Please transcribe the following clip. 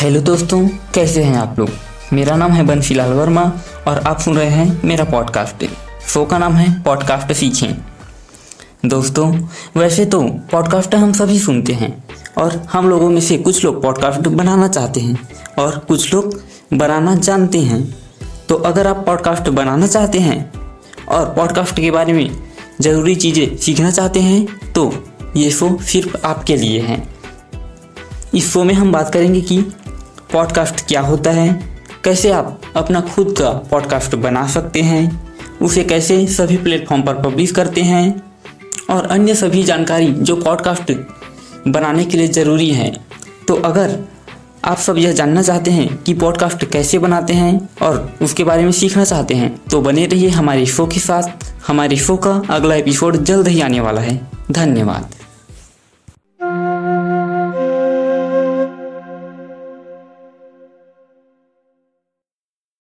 Hello दोस्तों, कैसे हैं आप लोग? मेरा नाम है बंशीलाल वर्मा और आप सुन रहे हैं मेरा पॉडकास्ट शो का नाम है पॉडकास्ट सीखें। दोस्तों, वैसे तो पॉडकास्ट हम सभी सुनते हैं और हम लोगों में से कुछ लोग पॉडकास्ट बनाना चाहते हैं और कुछ लोग बनाना जानते हैं। तो अगर आप पॉडकास्ट बनाना चाहते हैं और पॉडकास्ट के बारे में ज़रूरी चीज़ें सीखना चाहते हैं तो ये शो सिर्फ़ आपके लिए है। इस शो में हम बात करेंगे कि पॉडकास्ट क्या होता है? कैसे आप अपना खुद का पॉडकास्ट बना सकते हैं? उसे कैसे सभी प्लेटफॉर्म पर पब्लिश करते हैं? और अन्य सभी जानकारी जो पॉडकास्ट बनाने के लिए ज़रूरी है। तो अगर आप सब यह जानना चाहते हैं कि पॉडकास्ट कैसे बनाते हैं और उसके बारे में सीखना चाहते हैं तो बने रहिए हमारे शो के साथ। हमारे शो का अगला एपिसोड जल्द ही आने वाला है। धन्यवाद।